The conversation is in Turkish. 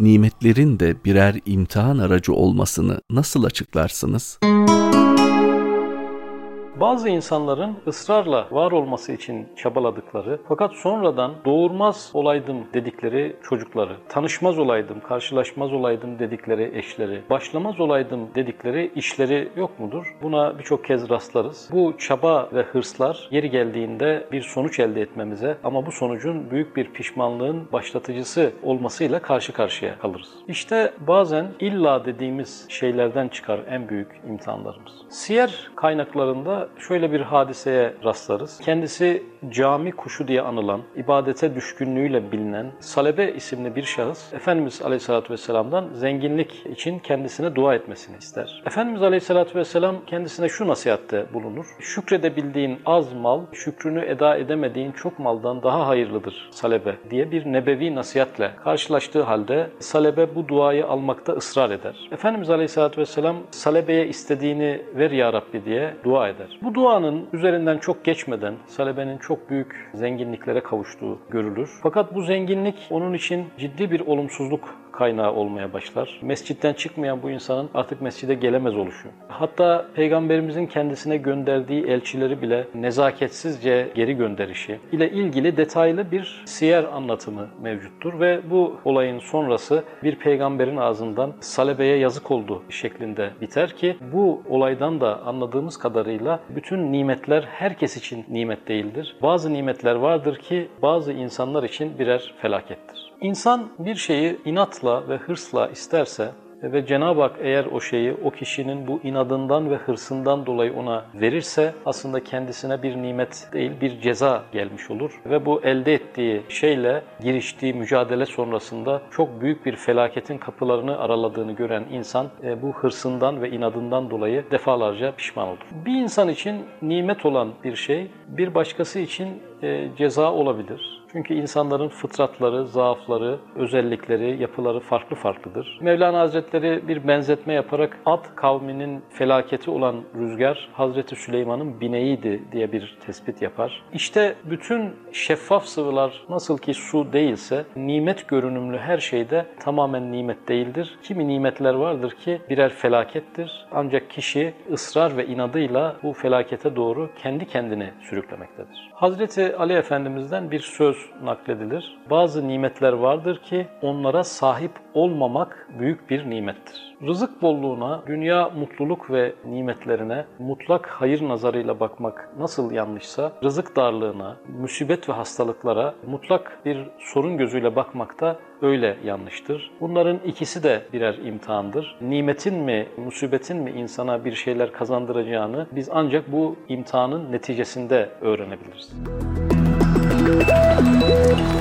nimetlerin de birer imtihan aracı olmasını nasıl açıklarsınız? Bazı insanların ısrarla var olması için çabaladıkları fakat sonradan doğurmaz olaydım dedikleri çocukları, tanışmaz olaydım, karşılaşmaz olaydım dedikleri eşleri, başlamaz olaydım dedikleri işleri yok mudur? Buna birçok kez rastlarız. Bu çaba ve hırslar yeri geldiğinde bir sonuç elde etmemize ama bu sonucun büyük bir pişmanlığın başlatıcısı olmasıyla karşı karşıya kalırız. İşte bazen illa dediğimiz şeylerden çıkar en büyük imtihanlarımız. Siyer kaynaklarında şöyle bir hadiseye rastlarız. Kendisi cami kuşu diye anılan, ibadete düşkünlüğüyle bilinen Salebe isimli bir şahıs Efendimiz Aleyhisselatü Vesselam'dan zenginlik için kendisine dua etmesini ister. Efendimiz Aleyhisselatü Vesselam kendisine şu nasihatte bulunur. Şükredebildiğin az mal, şükrünü eda edemediğin çok maldan daha hayırlıdır Salebe diye bir nebevi nasihatle karşılaştığı halde Salebe bu duayı almakta ısrar eder. Efendimiz Aleyhisselatü Vesselam Salebe'ye istediğini ver ya Rabbi diye dua eder. Bu duanın üzerinden çok geçmeden Salebe'nin çok büyük zenginliklere kavuştuğu görülür. Fakat bu zenginlik onun için ciddi bir olumsuzluk kaynağı olmaya başlar. Mescitten çıkmayan bu insanın artık mescide gelemez oluşu. Hatta Peygamberimizin kendisine gönderdiği elçileri bile nezaketsizce geri gönderişi ile ilgili detaylı bir siyer anlatımı mevcuttur ve bu olayın sonrası bir peygamberin ağzından Salebe'ye yazık oldu şeklinde biter ki bu olaydan da anladığımız kadarıyla bütün nimetler herkes için nimet değildir. Bazı nimetler vardır ki bazı insanlar için birer felakettir. İnsan bir şeyi inatla ve hırsla isterse ve Cenab-ı Hak eğer o şeyi o kişinin bu inadından ve hırsından dolayı ona verirse aslında kendisine bir nimet değil bir ceza gelmiş olur. Ve bu elde ettiği şeyle giriştiği mücadele sonrasında çok büyük bir felaketin kapılarını araladığını gören insan e, bu hırsından ve inadından dolayı defalarca pişman olur. Bir insan için nimet olan bir şey bir başkası için e, ceza olabilir. Çünkü insanların fıtratları, zaafları, özellikleri, yapıları farklı farklıdır. Mevlana Hazretleri bir benzetme yaparak Ad kavminin felaketi olan rüzgar Hazreti Süleyman'ın bineğiydi diye bir tespit yapar. İşte bütün şeffaf sıvılar nasıl ki su değilse nimet görünümlü her şeyde tamamen nimet değildir. Kimi nimetler vardır ki birer felakettir. Ancak kişi ısrar ve inadıyla bu felakete doğru kendi kendini sürüklemektedir. Hazreti Ali Efendimiz'den bir söz nakledilir. Bazı nimetler vardır ki onlara sahip olmamak büyük bir nimettir. Rızık bolluğuna, dünya mutluluk ve nimetlerine mutlak hayır nazarıyla bakmak nasıl yanlışsa, rızık darlığına, musibet ve hastalıklara mutlak bir sorun gözüyle bakmak da öyle yanlıştır. Bunların ikisi de birer imtihandır. Nimetin mi, musibetin mi insana bir şeyler kazandıracağını biz ancak bu imtihanın neticesinde öğrenebiliriz. Música Thank you.